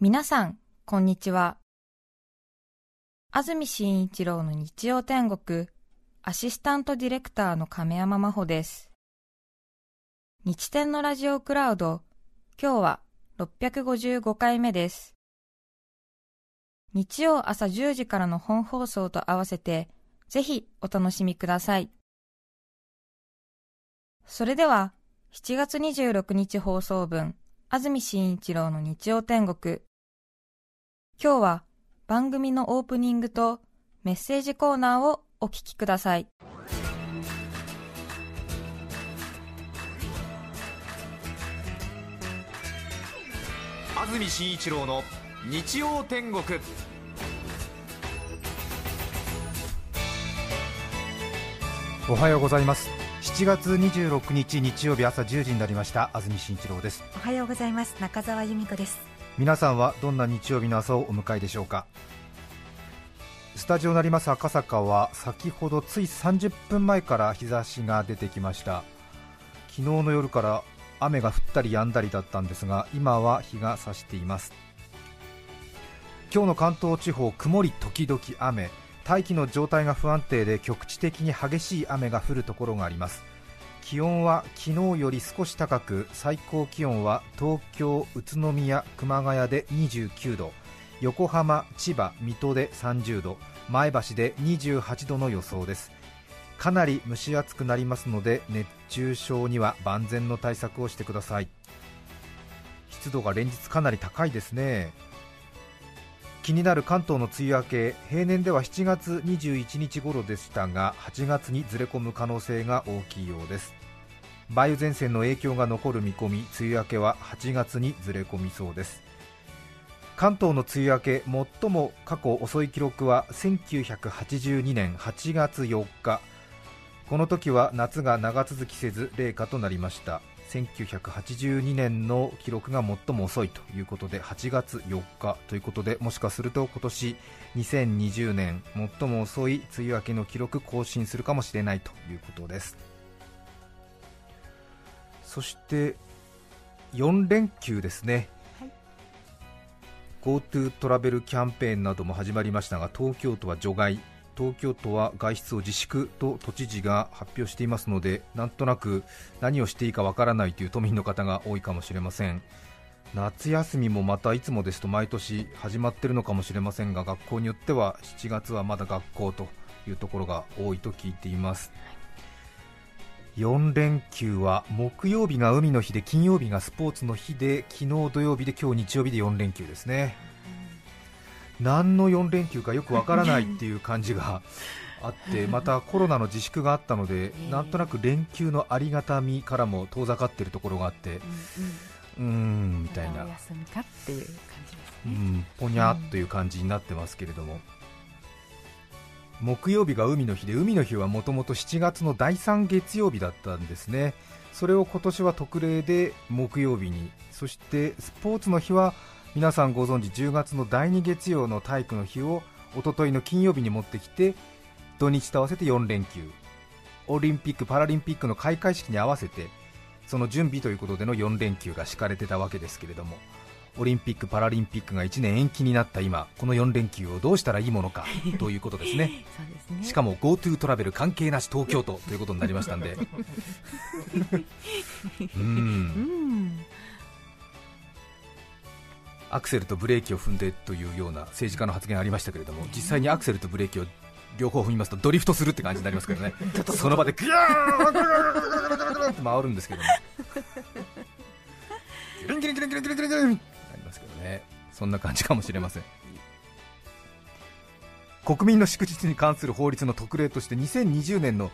皆さん、こんにちは。安住紳一郎の日曜天国、アシスタントディレクターの亀山真帆です。日天のラジオクラウド、今日は655回目です。日曜朝10時からの本放送と合わせて、ぜひお楽しみください。それでは、7月26日放送分、安住紳一郎の日曜天国、今日は番組のオープニングとメッセージコーナーをお聞きください。安住紳一郎の日曜天国。おはようございます。7月26日日曜日朝1時になりました。安住紳一郎です。おはようございます。中澤由美子です皆さんはどんな日曜日の朝をお迎えでしょうか？スタジオになります赤坂は先ほどつい30分前から日差しが出てきました。昨日の夜から雨が降ったり止んだりだったんですが今は日が差しています。今日の関東地方曇り時々雨。大気の状態が不安定で局地的に激しい雨が降るところがあります。気温は昨日より少し高く最高気温は東京、宇都宮、熊谷で29度横浜、千葉、水戸で30度前橋で28度の予想です。かなり蒸し暑くなりますので熱中症には万全の対策をしてください。湿度が連日かなり高いですね。気になる関東の梅雨明け平年では7月21日頃でしたが8月にずれ込む可能性が大きいようです。梅雨前線の影響が残る見込み梅雨明けは8月にずれ込みそうです。関東の梅雨明け最も過去遅い記録は1982年8月4日。この時は夏が長続きせず冷夏となりました。1982年の記録が最も遅いということで8月4日ということでもしかすると今年2020年最も遅い梅雨明けの記録更新するかもしれないということです。そして4連休ですね、はい、GoTo トラベルキャンペーンなども始まりましたが東京都は除外。東京都は外出を自粛と都知事が発表していますのでなんとなく何をしていいかわからないという都民の方が多いかもしれません。夏休みもまたいつもですと毎年始まっているのかもしれませんが学校によっては7月はまだ学校というところが多いと聞いています、4連休は木曜日が海の日で金曜日がスポーツの日で昨日土曜日で今日日曜日で4連休ですね、何の4連休かよくわからないっていう感じがあってまたコロナの自粛があったのでなんとなく連休のありがたみからも遠ざかっているところがあってうーんみたいな。うん、ぽにゃっという感じになってますけれども、木曜日が海の日で海の日はもともと7月の第3月曜日だったんですね。それを今年は特例で木曜日に。そしてスポーツの日は皆さんご存知10月の第2月曜の体育の日をおとといの金曜日に持ってきて土日と合わせて4連休。オリンピック・パラリンピックの開会式に合わせてその準備ということでの4連休が敷かれてたわけですけれども。オリンピック・パラリンピックが1年延期になった今、この4連休をどうしたらいいものか ということですね、すね。しかも GoTo トラベル関係なし東京都ということになりましたんで、うん。アクセルとブレーキを踏んでというような政治家の発言ありましたけれども、実際にアクセルとブレーキを両方踏みますとドリフトするって感じになりますけどね、その場でグヤーンって回るんですけども。ギリンギリンギリンギリンギリンギリね。そんな感じかもしれません。国民の祝日に関する法律の特例として2020年の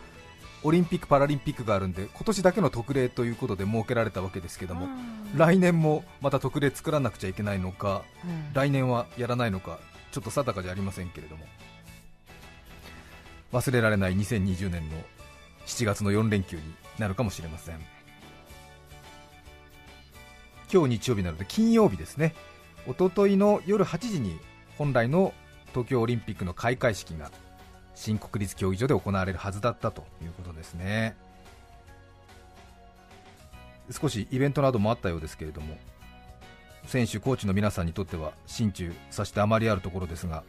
オリンピック・パラリンピックがあるんで今年だけの特例ということで設けられたわけですけども来年もまた特例作らなくちゃいけないのか、うん、来年はやらないのかちょっと定かじゃありませんけれども忘れられない2020年の7月の4連休になるかもしれません。今日日曜日なので金曜日ですねおとといの夜8時に本来の東京オリンピックの開会式が新国立競技場で行われるはずだったということですね。少しイベントなどもあったようですけれども選手、コーチの皆さんにとっては心中さしてあまりあるところですが、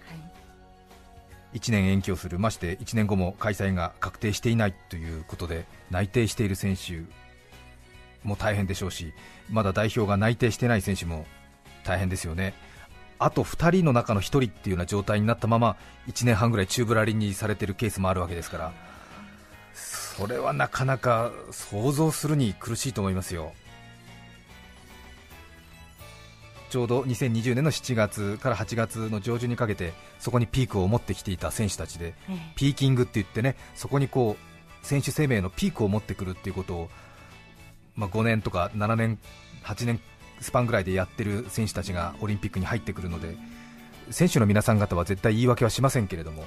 1年延期をする、まして1年後も開催が確定していないということで内定している選手も大変でしょうし、まだ代表が内定していない選手も大変ですよね。あと2人の中の1人っていうような状態になったまま1年半ぐらい宙ぶらりんにされているケースもあるわけですから。それはなかなか想像するに苦しいと思いますよ。ちょうど2020年の7月から8月の上旬にかけてそこにピークを持ってきていた選手たちで、ピーキングって言ってねそこにこう選手生命のピークを持ってくるっていうことを、まあ、5年とか7年、8年スパンぐらいでやってる選手たちがオリンピックに入ってくるので選手の皆さん方は絶対言い訳はしませんけれども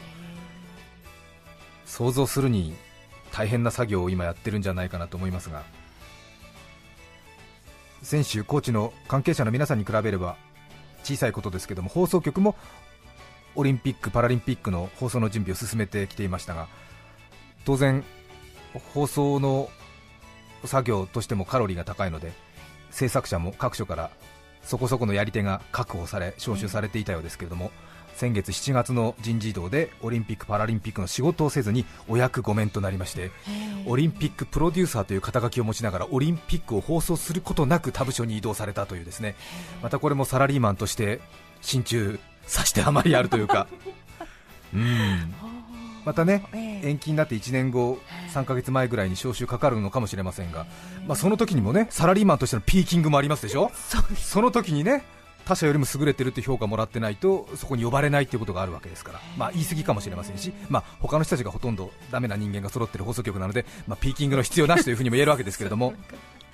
想像するに大変な作業を今やってるんじゃないかなと思いますが選手、コーチの関係者の皆さんに比べれば小さいことですけども放送局もオリンピック・パラリンピックの放送の準備を進めてきていましたが当然、放送の作業としてもカロリーが高いので制作者も各所からそこそこのやり手が確保され招集されていたようですけれども、先月7月の人事異動でオリンピック・パラリンピックの仕事をせずにお役御免となりましてオリンピックプロデューサーという肩書きを持ちながらオリンピックを放送することなく他部署に移動されたというですね。またこれもサラリーマンとして心中さしてあまりあるというか。うんまたね、延期になって1年後、3ヶ月前ぐらいに招集かかるのかもしれませんが、まあ、その時にもねサラリーマンとしてのピーキングもありますでしょ、その時にね他者よりも優れてるって評価もらってないとそこに呼ばれないということがあるわけですから、まあ、言い過ぎかもしれませんし、まあ、他の人たちがほとんどダメな人間が揃っている放送局なので、まあ、ピーキングの必要なしというふうにも言えるわけですけれども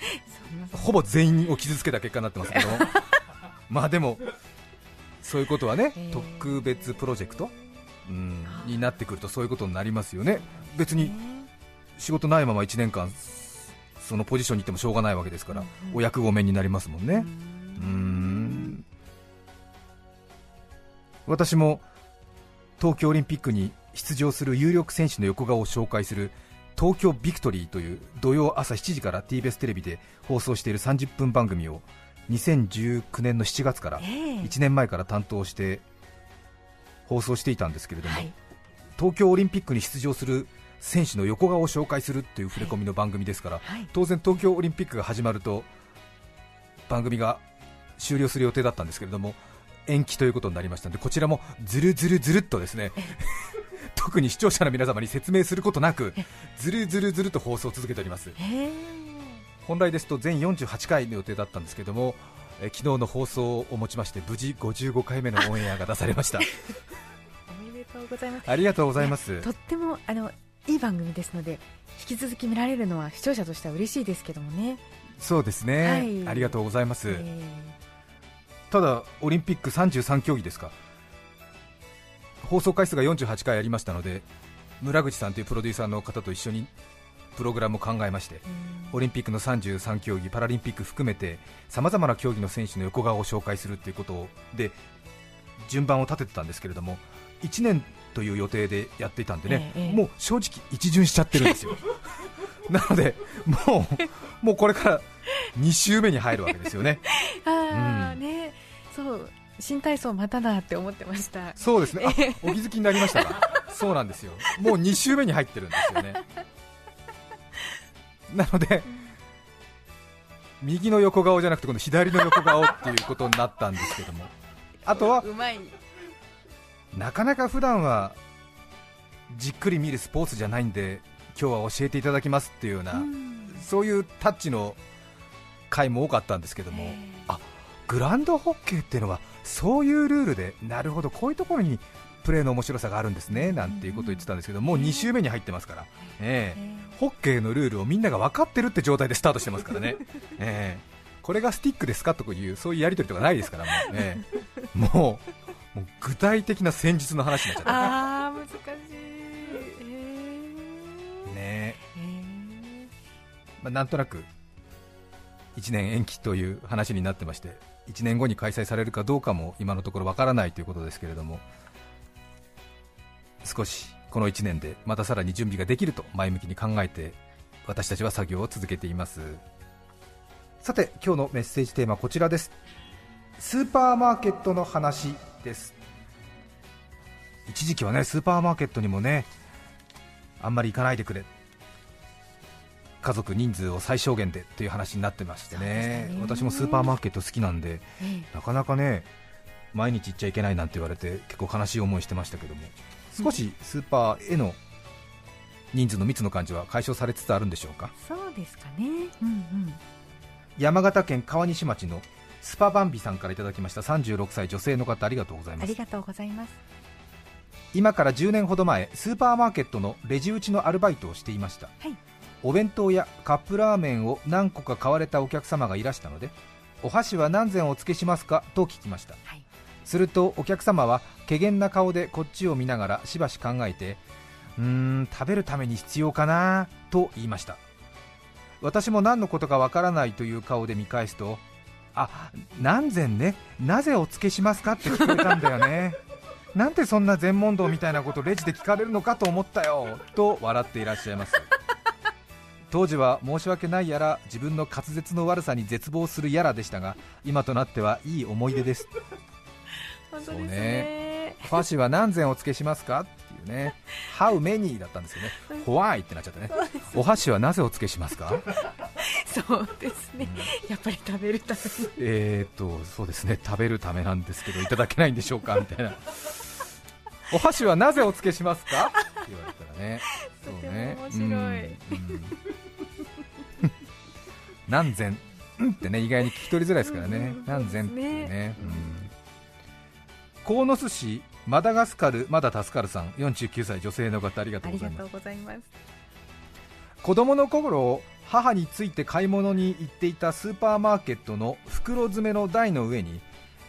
ほぼ全員を傷つけた結果になってますけども。まあでもそういうことはね、特別プロジェクト、うん、になってくるとそういうことになりますよね、別に仕事ないまま1年間そのポジションにいてもしょうがないわけですから、お役御免になりますもんね。うん。私も東京オリンピックに出場する有力選手の横顔を紹介する東京ビクトリーという土曜朝7時から TBS テレビで放送している30分番組を2019年の7月から1年前から担当して放送していたんですけれども、東京オリンピックに出場する選手の横顔を紹介するという触れ込みの番組ですから、当然東京オリンピックが始まると番組が終了する予定だったんですけれども延期ということになりましたのでこちらもずるずるずるっとですね 特に視聴者の皆様に説明することなくずるずるずると放送を続けております。本来ですと全48回の予定だったんですけれどもえ昨日の放送をもちまして無事55回目のオンエアが出されました。おめでとうございます。ありがとうございます。とってもあのいい番組ですので引き続き見られるのは視聴者としては嬉しいですけどもね。そうですね、はい、ありがとうございます、えー、ただオリンピック33競技ですか。放送回数が48回ありましたので村口さんというプロデューサーの方と一緒にプログラムを考えまして、オリンピックの33競技、パラリンピック含めてさまざまな競技の選手の横顔を紹介するということで順番を立ててたんですけれども1年という予定でやっていたんでね、ええ、もう正直一巡しちゃってるんですよ。なのでもうもうこれから2週目に入るわけですよね。あうん、ね。そう新体操まただって思ってました。そうですね。お気づきになりましたか？そうなんですよ。もう2週目に入ってるんですよね なので、右の横顔じゃなくて、この左の横顔っていうことになったんですけども、あとは、なかなか普段はじっくり見るスポーツじゃないんで、今日は教えていただきますっていうような、うそういうタッチの回も多かったんですけども、あグランドホッケーっていうのは、そういうルールで、なるほど、こういうところにプレーの面白さがあるんですねなんていうことを言ってたんですけど、もう2週目に入ってますから、えー、ホッケーのルールをみんなが分かってるって状態でスタートしてますからね、えー、これがスティックですかというそういうやり取りとかないですからもう、えー、もうもう具体的な戦術の話になっちゃった。あ難しい、えー、ねまあ、なんとなく1年延期という話になってまして1年後に開催されるかどうかも今のところわからないということですけれども少しこの1年でまたさらに準備ができると前向きに考えて私たちは作業を続けています。さて今日のメッセージテーマはこちらです。スーパーマーケットの話です。一時期はねスーパーマーケットにもねあんまり行かないでくれ。家族人数を最小限でという話になってましてね。ね。私もスーパーマーケット好きなんでえ。なかなかね毎日行っちゃいけないなんて言われて結構悲しい思いしてましたけども少しスーパーへの人数の密の感じは解消されつつあるんでしょうか？そうですかね。うんうん。山形県川西町のスパバンビさんからいただきました。36歳女性の方ありがとうございます。ありがとうございます。今から10年ほど前スーパーマーケットのレジ打ちのアルバイトをしていました、はい。お弁当やカップラーメンを何個か買われたお客様がいらしたのでお箸は何膳お付けしますか？と聞きました。はいするとお客様は怪げな顔でこっちを見ながらしばし考えてうーん食べるために必要かなと言いました。私も何のことかわからないという顔で見返すとあ何膳ねなぜお付けしますかって聞こえたんだよね。なんてそんな全問答みたいなことレジで聞かれるのかと思ったよと笑っていらっしゃいます。当時は申し訳ないやら自分の滑舌の悪さに絶望するやらでしたが今となってはいい思い出です本当ですね。ファシは何膳お付けしますか？っていうね。How many だったんですよね。Why ってなっちゃったね。お箸はなぜお付けしますか？そうですね、やっぱり食べるために。えーとそうですね。食べるためなんですけどいただけないんでしょうか？みたいな。お箸はなぜお付けしますか？って言われたらね。とてもね面白い。うん。うん。何膳？うんってね意外に聞き取りづらいですからね。うん。何膳？っていうね。ね。うん鴻巣市マダガスカルまだ助かるさん49歳女性の方ありがとあうございます。子供の頃母について買い物に行っていたスーパーマーケットの袋詰めの台の上に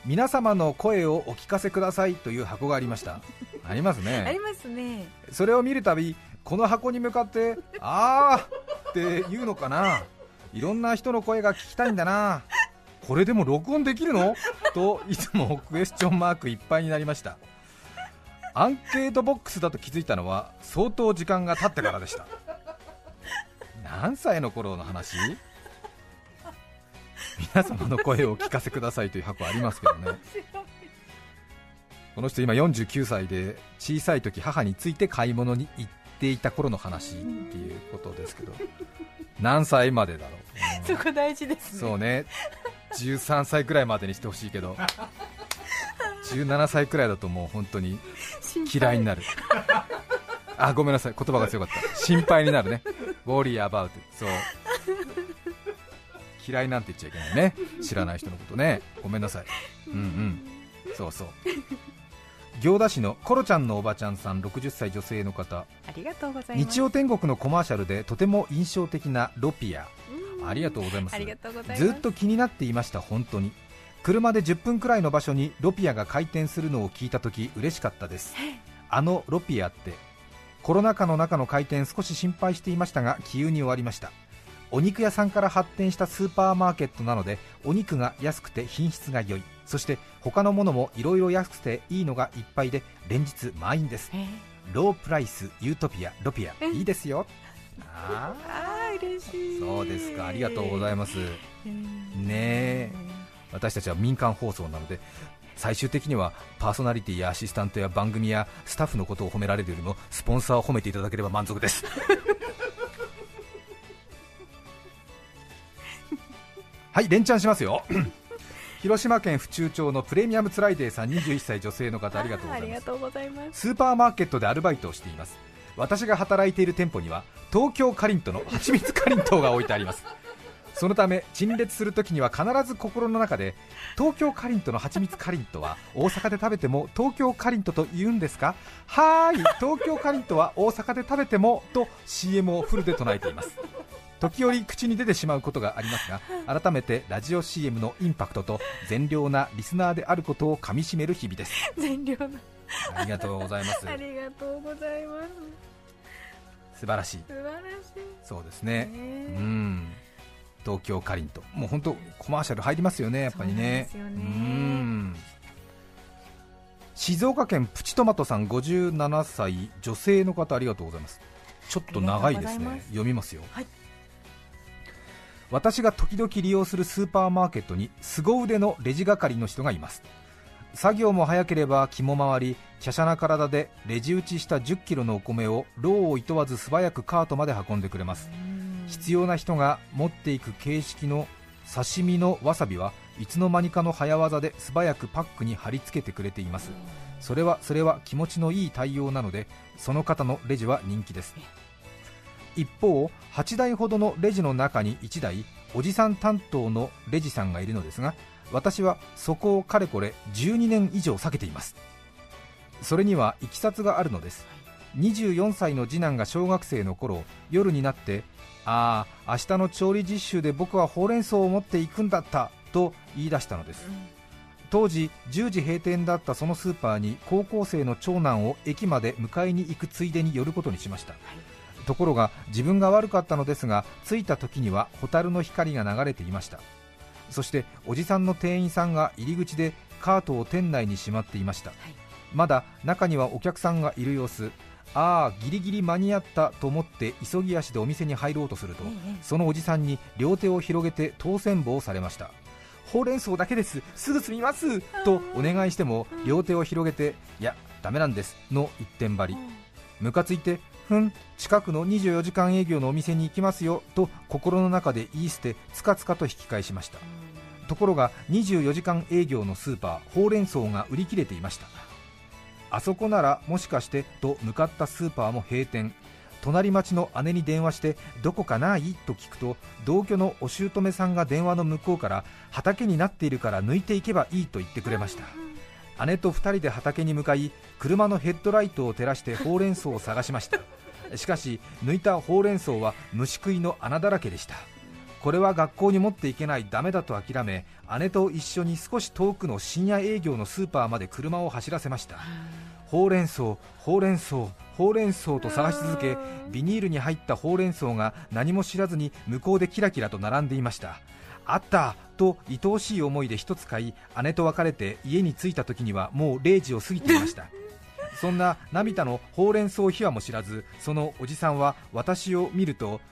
皆様の声をお聞かせくださいという箱がありました。ありますあねりますね。それを見るたびこの箱に向かってあーって言うのかな。いろんな人の声が聞きたいんだなこれでも録音できるの？といつもクエスチョンマークいっぱいになりました。アンケートボックスだと気づいたのは相当時間が経ってからでした。何歳の頃の話？皆様の声をお聞かせくださいという箱ありますけどね。この人今49歳で小さい時母について買い物に行っていた頃の話っていうことですけど。何歳までだろう、そこ大事ですね。そうね13歳くらいまでにしてほしいけど。17歳くらいだともう本当に嫌いになる。あごめんなさい。言葉が強かった。心配になるね。worry about it そう。嫌いなんて言っちゃいけないね。知らない人のことね。ごめんなさい。うんうん。そうそう。行田市のコロちゃんのおばちゃんさん60歳女性の方。ありがとうございます。日曜天国のコマーシャルでとても印象的なロピア。うんありがとうございます。ずっと気になっていました本当に。車で10分くらいの場所にロピアが開店するのを聞いた時嬉しかったです。あのロピアってコロナ禍の中の開店少し心配していましたが気有に終わりました。お肉屋さんから発展したスーパーマーケットなのでお肉が安くて品質が良い。そして他のものもいろいろ安くていいのがいっぱいで連日満員です。えーロープライスユートピアロピアうん。いいですよああー嬉しい。ーそうですか。ありがとうございます。うんねえ。私たちは民間放送なので最終的にはパーソナリティやアシスタントや番組やスタッフのことを褒められるよりもスポンサーを褒めていただければ満足です。はい連チャンしますよ。広島県府中町のプレミアムツライデーさん21歳女性の方ありがとうございます。スーパーマーケットでアルバイトをしています私が働いている店舗には東京かりんとの蜂蜜かりんとうが置いてあります。そのため陳列するときには必ず心の中で東京かりんとの蜂蜜かりんとは大阪で食べても東京かりんとと言うんですか？はーい東京かりんとは大阪で食べてもと CM をフルで唱えています。時折口に出てしまうことがありますが改めてラジオ CM のインパクトと善良なリスナーであることをかみしめる日々です。全量のありがとうございます。ありがとうございます。素晴らしい。素晴らしそうですいね、うん。東京かりんと。うもう本当コマーシャル入りますよねやっぱりね。そうね。ん。静岡県プチトマトさん57歳女性の方ありがとうございます。ちょっと長いですね。す。読みますよ、はい。私が時々利用するスーパーマーケットに凄腕のレジ係の人がいます作業も早ければ気も回り華奢な体でレジ打ちした1 0キロのお米を労をいとわず素早くカートまで運んでくれます。必要な人が持っていく形式の刺身のわさびはいつの間にかの早技で素早くパックに貼り付けてくれています。それはそれは気持ちのいい対応なのでその方のレジは人気です。一方8台ほどのレジの中に1台おじさん担当のレジさんがいるのですが私はそこをかれこれ12年以上避けています。それにはいきさつがあるのです。24歳の次男が小学生の頃夜になってああ明日の調理実習で僕はほうれん草を持っていくんだったと言い出したのです。当時10時閉店だったそのスーパーに高校生の長男を駅まで迎えに行くついでに寄ることにしました、ところが自分が悪かったのですが着いた時には蛍の光が流れていました。そしておじさんの店員さんが入り口でカートを店内にしまっていました、まだ中にはお客さんがいる様子。ああギリギリ間に合ったと思って急ぎ足でお店に入ろうとすると、そのおじさんに両手を広げて当選棒をされました。ほうれん草だけです。すぐ済みます。とお願いしても両手を広げていやダメなんです。の一点張り。ムカついてふん近くの24時間営業のお店に行きますよと心の中で言い捨てつかつかと引き返しました。ところが24時間営業のスーパーほうれん草が売り切れていました。あそこならもしかしてと向かったスーパーも閉店。隣町の姉に電話してどこかない？と聞くと同居のお姑さんが電話の向こうから畑になっているから抜いていけばいいと言ってくれました。姉と2人で畑に向かい車のヘッドライトを照らしてほうれん草を探しました。しかし抜いたほうれん草は虫食いの穴だらけでした。これは学校に持っていけないダメだと諦め姉と一緒に少し遠くの深夜営業のスーパーまで車を走らせました。ほうれん草ほうれん草ほうれん草と探し続けビニールに入ったほうれん草が何も知らずに向こうでキラキラと並んでいました。あったと愛おしい思いで一つ買い姉と別れて家に着いた時にはもう0時を過ぎていました。そんな涙のほうれん草秘話も知らずそのおじさんは私を見ると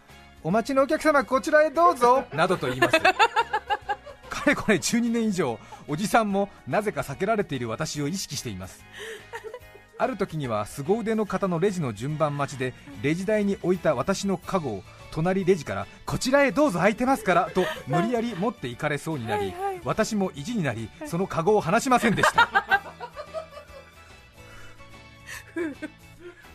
お待ちのお客様こちらへどうぞ などと言います。かれこれ12年以上おじさんもなぜか避けられている私を意識しています。ある時には凄腕の方のレジの順番待ちでレジ台に置いた私のカゴを隣レジからこちらへどうぞ空いてますからと無理やり持っていかれそうになり私も意地になりそのカゴを離しませんでした。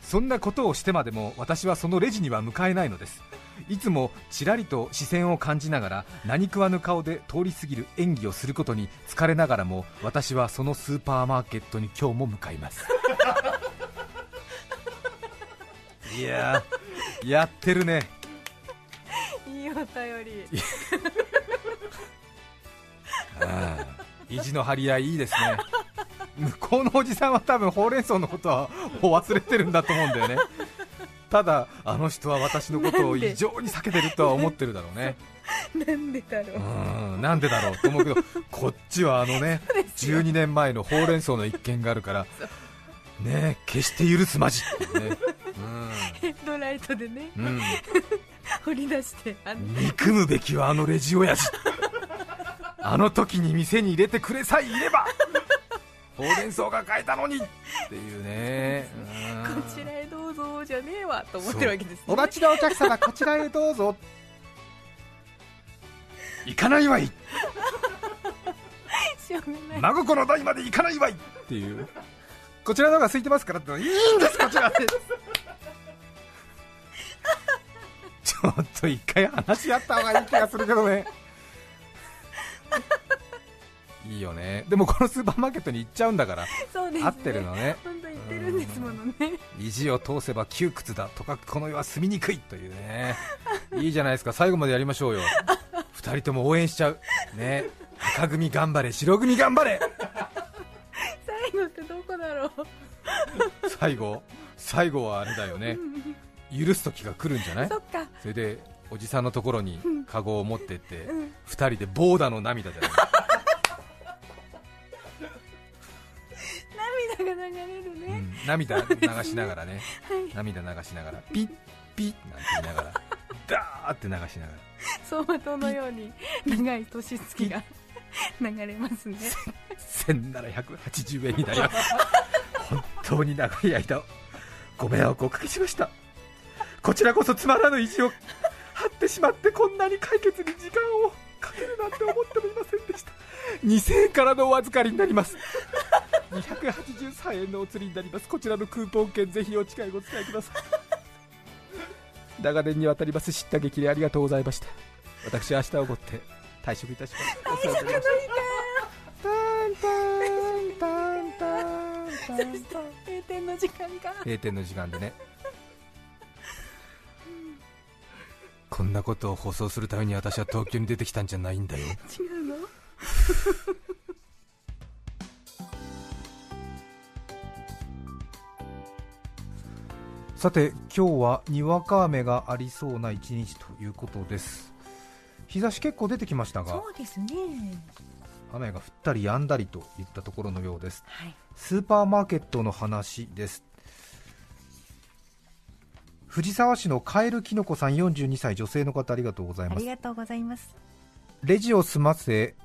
そんなことをしてまでも私はそのレジには向かえないのです。いつもちらりと視線を感じながら何食わぬ顔で通り過ぎる演技をすることに疲れながらも私はそのスーパーマーケットに今日も向かいます。いややってるね便り。ああ意地の張り合いいいですね。向こうのおじさんは多分ほうれん草のことはもう忘れてるんだと思うんだよね。ただあの人は私のことを異常に避けてるとは思ってるだろうね。なんでだろう。うんなんでだろうと思うけどこっちはあのね12年前のほうれん草の一件があるからね決して許すまじ。ってね。ヘッドライトでね。うん、うん、掘り出して。憎むべきはあのレジ親父。あの時に店に入れてくれさえいればほうれん草が買えたのに。っていうね。うん。こちらへどうぞじゃねえわと思ってるわけですね。お待ちのお客様こちらへどうぞ。行かないわい。しょうがない。真心の代まで行かないわい。っていうこちらの方が空いてますからっていいんです こちらでちょっと一回話し合った方がいい気がするけどね。いいよね。でもこのスーパーマーケットに行っちゃうんだから。ね。合ってるのね。本当言ってるんですものね。意地を通せば窮屈だとかくこの世は住みにくいというね。いいじゃないですか。最後までやりましょうよ。2人とも応援しちゃう。ね。赤組頑張れ。白組頑張れ。最後ってどこだろう。最後最後はあれだよね。許す時が来るんじゃない？そっか。それでおじさんのところにカゴを持ってって、うん。2人でボーダの涙じゃない？涙が流れるうね、ん。涙流しながらね、涙流しながらピッピッなんて言いながらダーって流しながら。走馬灯のように長い年月が 流れますね。1780円になります。本当に長い間ご迷惑をおかけしました。こちらこそつまらぬ意地を張ってしまってこんなに解決に時間をかけるなんて思ってもいませんでした。2000円からのお預かりになります。283円のお釣りになります。こちらのクーポン券ぜひお近いご使いください。長年にわたります知った激励ありがとうございました。私明日をもって退職いたします。お世話になりましたタンタンタンタンタンタン閉店の時間が閉店の時間でね。こんなことを放送するために私は東京に出てきたんじゃないんだよ。違うの？さて今日はにわか雨がありそうな一日ということです日差し結構出てきましたがそうですね。雨が降ったり止んだりといったところのようです。はい。スーパーマーケットの話です。藤沢市のカエルきのこさん42歳女性の方ありがとうございます。ありがとうございます。レジを済ませ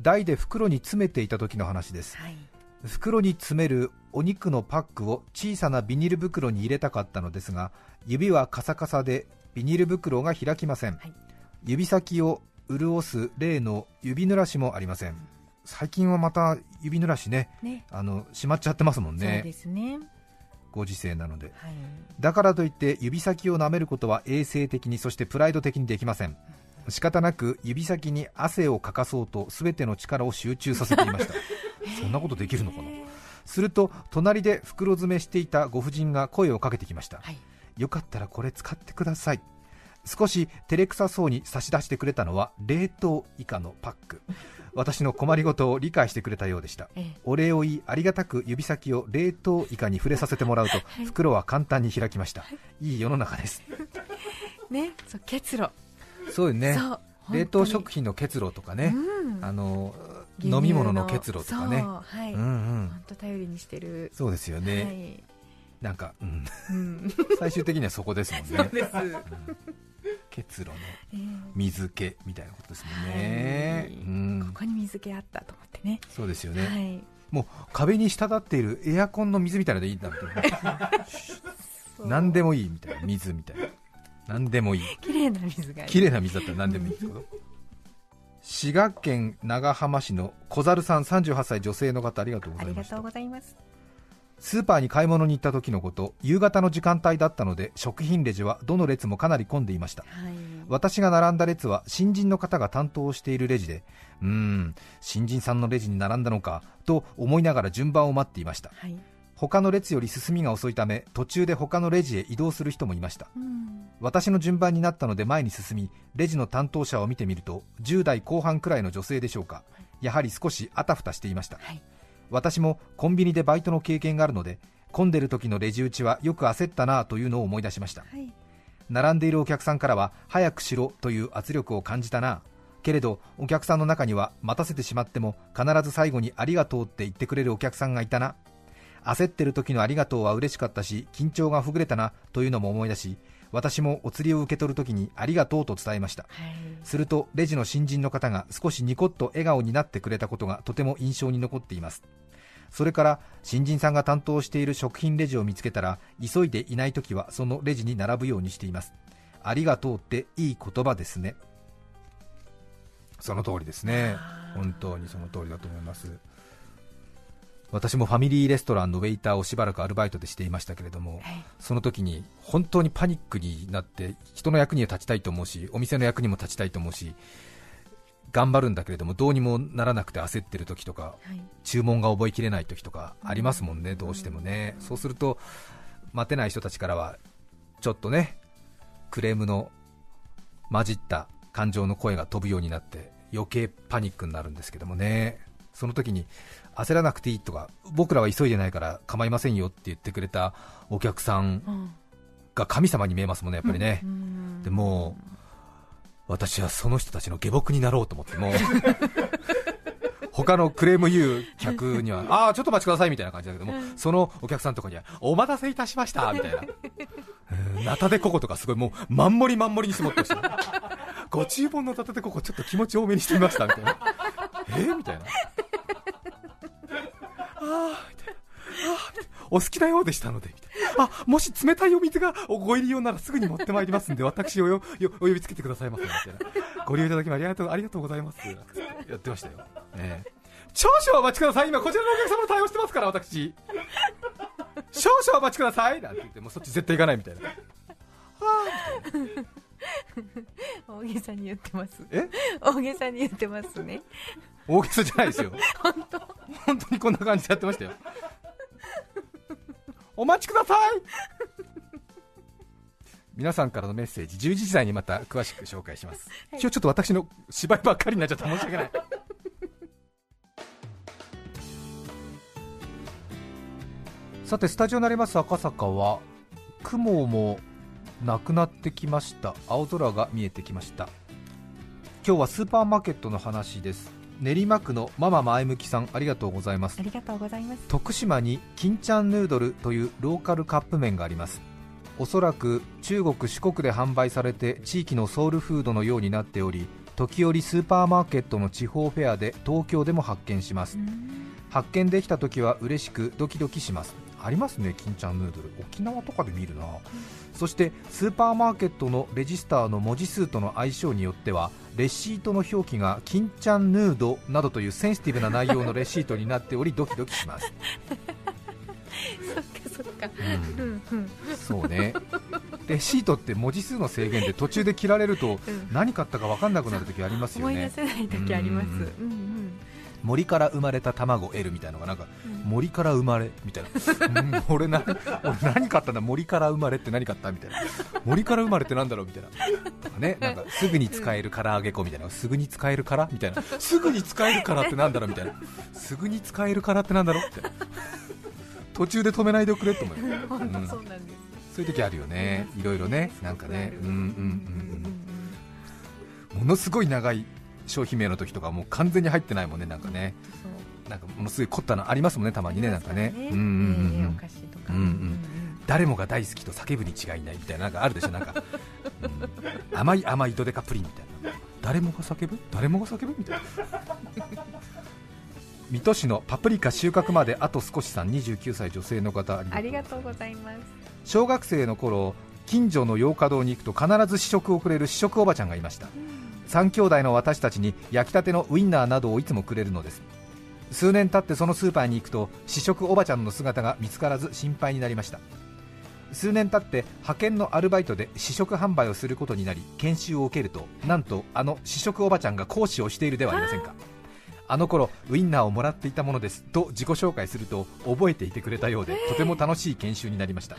台で袋に詰めていた時の話です。はい。袋に詰めるお肉のパックを小さなビニール袋に入れたかったのですが指はカサカサでビニール袋が開きません、はい指先を潤す例の指濡らしもありません。最近はまた指濡らしねね。あのしまっちゃってますもんね。すね。ご時世なので。はい。だからといって指先を舐めることは衛生的にそしてプライド的にできません。仕方なく指先に汗をかかそうと全ての力を集中させていました。そんなことできるのかな？すると隣で袋詰めしていたご婦人が声をかけてきました、はい。よかったらこれ使ってください少し照れくさそうに差し出してくれたのは冷凍イカのパック。私の困りごとを理解してくれたようでした。ええ。お礼を言いありがたく指先を冷凍イカに触れさせてもらうと、い。袋は簡単に開きました、い、い世の中です。ねそう結露。そうよね。冷凍食品の結露とかね、うん。あの飲み物の結露とかね。そうはい、うんうん。本当頼りにしてる。そうですよね、はい。なんか、うん、うん、最終的にはそこですもんね。そうです、結露のえー水気みたいなことですもんね、はい。うん。ここに水気あったと思ってね。そうですよね、はい。もう壁に滴っているエアコンの水みたいなのでいいんだみたいな。何でもいいみたいな水みたいな。何でもいい。綺麗な水が綺麗な水だったら何でもいいんですけど。滋賀県長浜市の小猿さん38歳女性の方ありがとうございました。ありがとうございますスーパーに買い物に行った時のこと夕方の時間帯だったので食品レジはどの列もかなり混んでいました。はい。私が並んだ列は新人の方が担当しているレジでうーん新人さんのレジに並んだのかと思いながら順番を待っていました。はい。他の列より進みが遅いため途中で他のレジへ移動する人もいました。うん。私の順番になったので前に進みレジの担当者を見てみると10代後半くらいの女性でしょうか。やはり少しあたふたしていました。はい私もコンビニでバイトの経験があるので混んでる時のレジ打ちはよく焦ったなというのを思い出しました。はい。並んでいるお客さんからは早くしろという圧力を感じたな。けれどお客さんの中には待たせてしまっても必ず最後にありがとうって言ってくれるお客さんがいたな。焦ってる時のありがとうは嬉しかったし緊張がほぐれたなというのも思い出し私もお釣りを受け取る時にありがとうと伝えました。はい。するとレジの新人の方が少しニコッと笑顔になってくれたことがとても印象に残っています。それから新人さんが担当している食品レジを見つけたら急いでいない時はそのレジに並ぶようにしています。ありがとうっていい言葉ですね。その通りですね。本当にその通りだと思います私もファミリーレストランのウェイターをしばらくアルバイトでしていましたけれども、はい。その時に本当にパニックになって人の役には立ちたいと思うしお店の役にも立ちたいと思うし頑張るんだけれどもどうにもならなくて焦ってる時とかはい。注文が覚えきれない時とかありますもんね、どうしてもね、そうすると待てない人たちからはちょっとねクレームの混じった感情の声が飛ぶようになって余計パニックになるんですけどもね。その時に焦らなくていいとか僕らは急いでないから構いませんよって言ってくれたお客さんうんが神様に見えますもんねやっぱりね、うん。でもう私はその人たちの下僕になろうと思ってもう他のクレーム言う客には ああちょっとお待ちくださいみたいな感じだけども、そのお客さんとかにはお待たせいたしましたみたいな。う んナタデココとかすごいもうまんもりまんもりにして持ってほしいご注文の立ててここちょっと気持ち多めにしてみましたみたいな。えー、みたいなああみたいなお好きなようでしたので、みたいな。あ、もし冷たいお水がご入り用ならすぐに持ってまいりますんで、私をよよお呼びつけてくださいませ、みたいな。ご利用いただきありがとうありがとうございます。やってましたよ。ね少々お待ちください。今こちらのお客様の対応してますから、私。少々お待ちください。なんて言って、もうそっち絶対行かないみたいな。はあ、大げさに言ってますえ？大げさに言ってますね大げさじゃないですよ 本当本当にこんな感じでやってましたよ。お待ちください。皆さんからのメッセージ11時台にまた詳しく紹介します、今日ちょっと私の芝居ばっかりになっちゃって申し訳ない。さてスタジオになります赤坂は雲もなくなってきました。青空が見えてきました。今日はスーパーマーケットの話です練馬区のママ前向きさんありがとうございます。ありがとうございます。徳島に金ちゃんヌードルというローカルカップ麺があります。おそらく中国四国で販売されて地域のソウルフードのようになっており時折スーパーマーケットの地方フェアで東京でも発見します。発見できた時は嬉しくドキドキします。ありますね金ちゃんヌードル。沖縄とかで見るな、うん、そしてスーパーマーケットのレジスターの文字数との相性によってはレシートの表記が金ちゃんヌードなどというセンシティブな内容のレシートになっておりドキドキします。そっかそっか、うん、そうねレシートって文字数の制限で途中で切られると何買ったか分かんなくなる時ありますよね。思い出せない時あります、うんうん森から生まれた卵 L みたいなのがなんか、森から生まれみたいな、うん、俺な俺何買ったんだ？森から生まれって何買った？みたいな。森から生まれってなんだろう？みたいなね。なんかすぐに使える唐揚げ粉みたいな。すぐに使えるから？みたいな。すぐに使えるからって なんだろう？みたいな。すぐに使えるからってなんだろう？って途中で止めないでおくれと思うよ、うん、そういう時あるよね。いろいろね。なんかね。うんうんうんものすごい長い商品名の時とかもう完全に入ってないもんねなんかね。なんかものすごい凝ったのありますもんねたまにねなんかね。うんうんうん誰もが大好きと叫ぶに違いないみたいななんかあるでしょ。なんか、うん、甘い甘いドデカプリンみたいな。誰もが叫ぶ？誰もが叫ぶみたいな。水戸市のパプリカ収穫まであと少しさ。ん29歳女性の方ありがとう。ございます。小学生の頃近所の洋華堂に行くと必ず試食をくれる試食おばちゃんがいました、うん。3兄弟の私たちに焼きたてのウインナーなどをいつもくれるのです。数年経ってそのスーパーに行くと試食おばちゃんの姿が見つからず心配になりました数年経って派遣のアルバイトで試食販売をすることになり研修を受けるとなんとあの試食おばちゃんが講師をしているではありませんか。あの頃ウインナーをもらっていたものですと自己紹介すると覚えていてくれたようでとても楽しい研修になりました、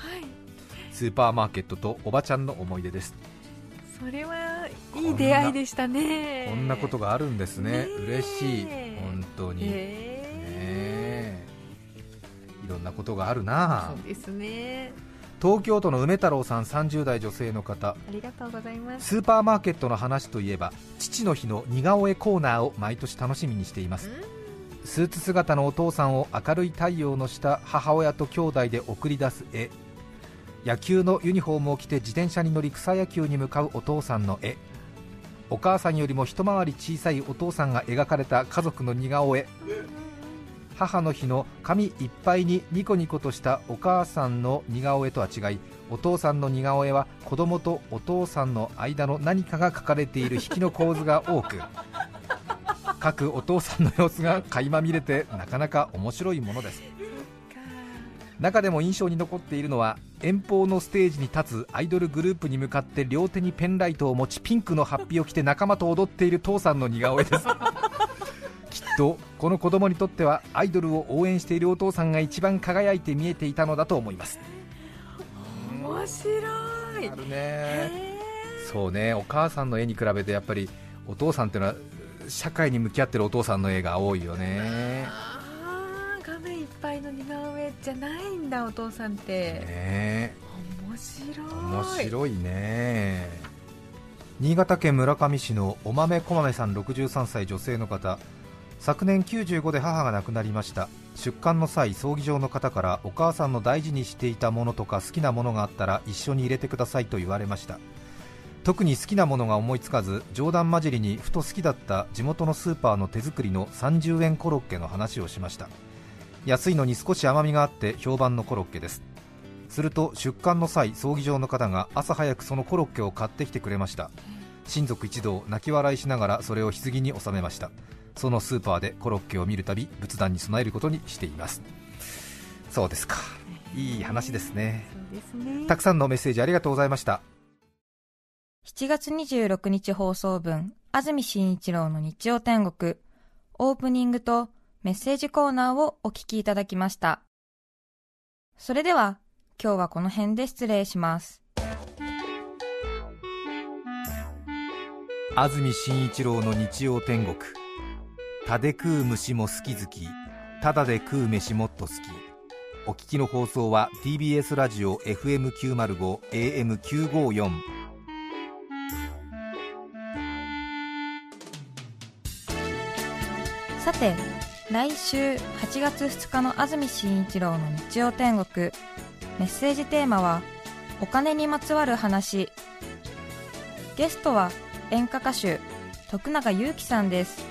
スーパーマーケットとおばちゃんの思い出です。それはいい出会いでしたね。こんなことがあるんですね。嬉しい。本当に、ねいろんなことがあるなそうですね東京都の梅太郎さん30代女性の方。ありがとうございます。スーパーマーケットの話といえば父の日の似顔絵コーナーを毎年楽しみにしています。スーツ姿のお父さんを明るい太陽の下母親と兄弟で送り出す絵。野球のユニフォームを着て自転車に乗り草野球に向かうお父さんの絵。お母さんよりも一回り小さいお父さんが描かれた家族の似顔絵母の日の紙いっぱいにニコニコとしたお母さんの似顔絵とは違いお父さんの似顔絵は子供とお父さんの間の何かが描かれている引きの構図が多く各お父さんの様子が垣間見れてなかなか面白いものです。中でも印象に残っているのは遠方のステージに立つアイドルグループに向かって両手にペンライトを持ちピンクのハッピーを着て仲間と踊っている父さんの似顔絵です。とこの子供にとってはアイドルを応援しているお父さんが一番輝いて見えていたのだと思います。面白い。あるね。そうねお母さんの絵に比べてやっぱりお父さんっていうのは社会に向き合ってるお父さんの絵が多いよね。ぱいの似顔絵じゃないんだお父さんって。ね面白い。面白いね。新潟県村上市のお豆こまめさん63歳女性の方昨年95で母が亡くなりました。出棺の際葬儀場の方からお母さんの大事にしていたものとか好きなものがあったら一緒に入れてくださいと言われました。特に好きなものが思いつかず冗談交じりにふと好きだった地元のスーパーの手作りの30円コロッケの話をしました。安いのに少し甘みがあって評判のコロッケです。すると出棺の際葬儀場の方が朝早くそのコロッケを買ってきてくれました。親族一同泣き笑いしながらそれを棺に納めました。そのスーパーでコロッケを見るたび仏壇に備えることにしています。そうですか。い。い話ですね。そうですね。たくさんのメッセージありがとうございました。7月26日放送分、安住紳一郎の日曜天国、オープニングとメッセージコーナーをお聞きいただきました。それでは、今日はこの辺で失礼します。安住紳一郎の日曜天国たで食う虫も好き好きただで食う飯もっと好きお聞きの放送は TBS ラジオ FM905 AM954 さて、来週8月2日の安住紳一郎の日曜天国、メッセージテーマは、お金にまつわる話。ゲストは演歌歌手、徳永ゆうきさんです。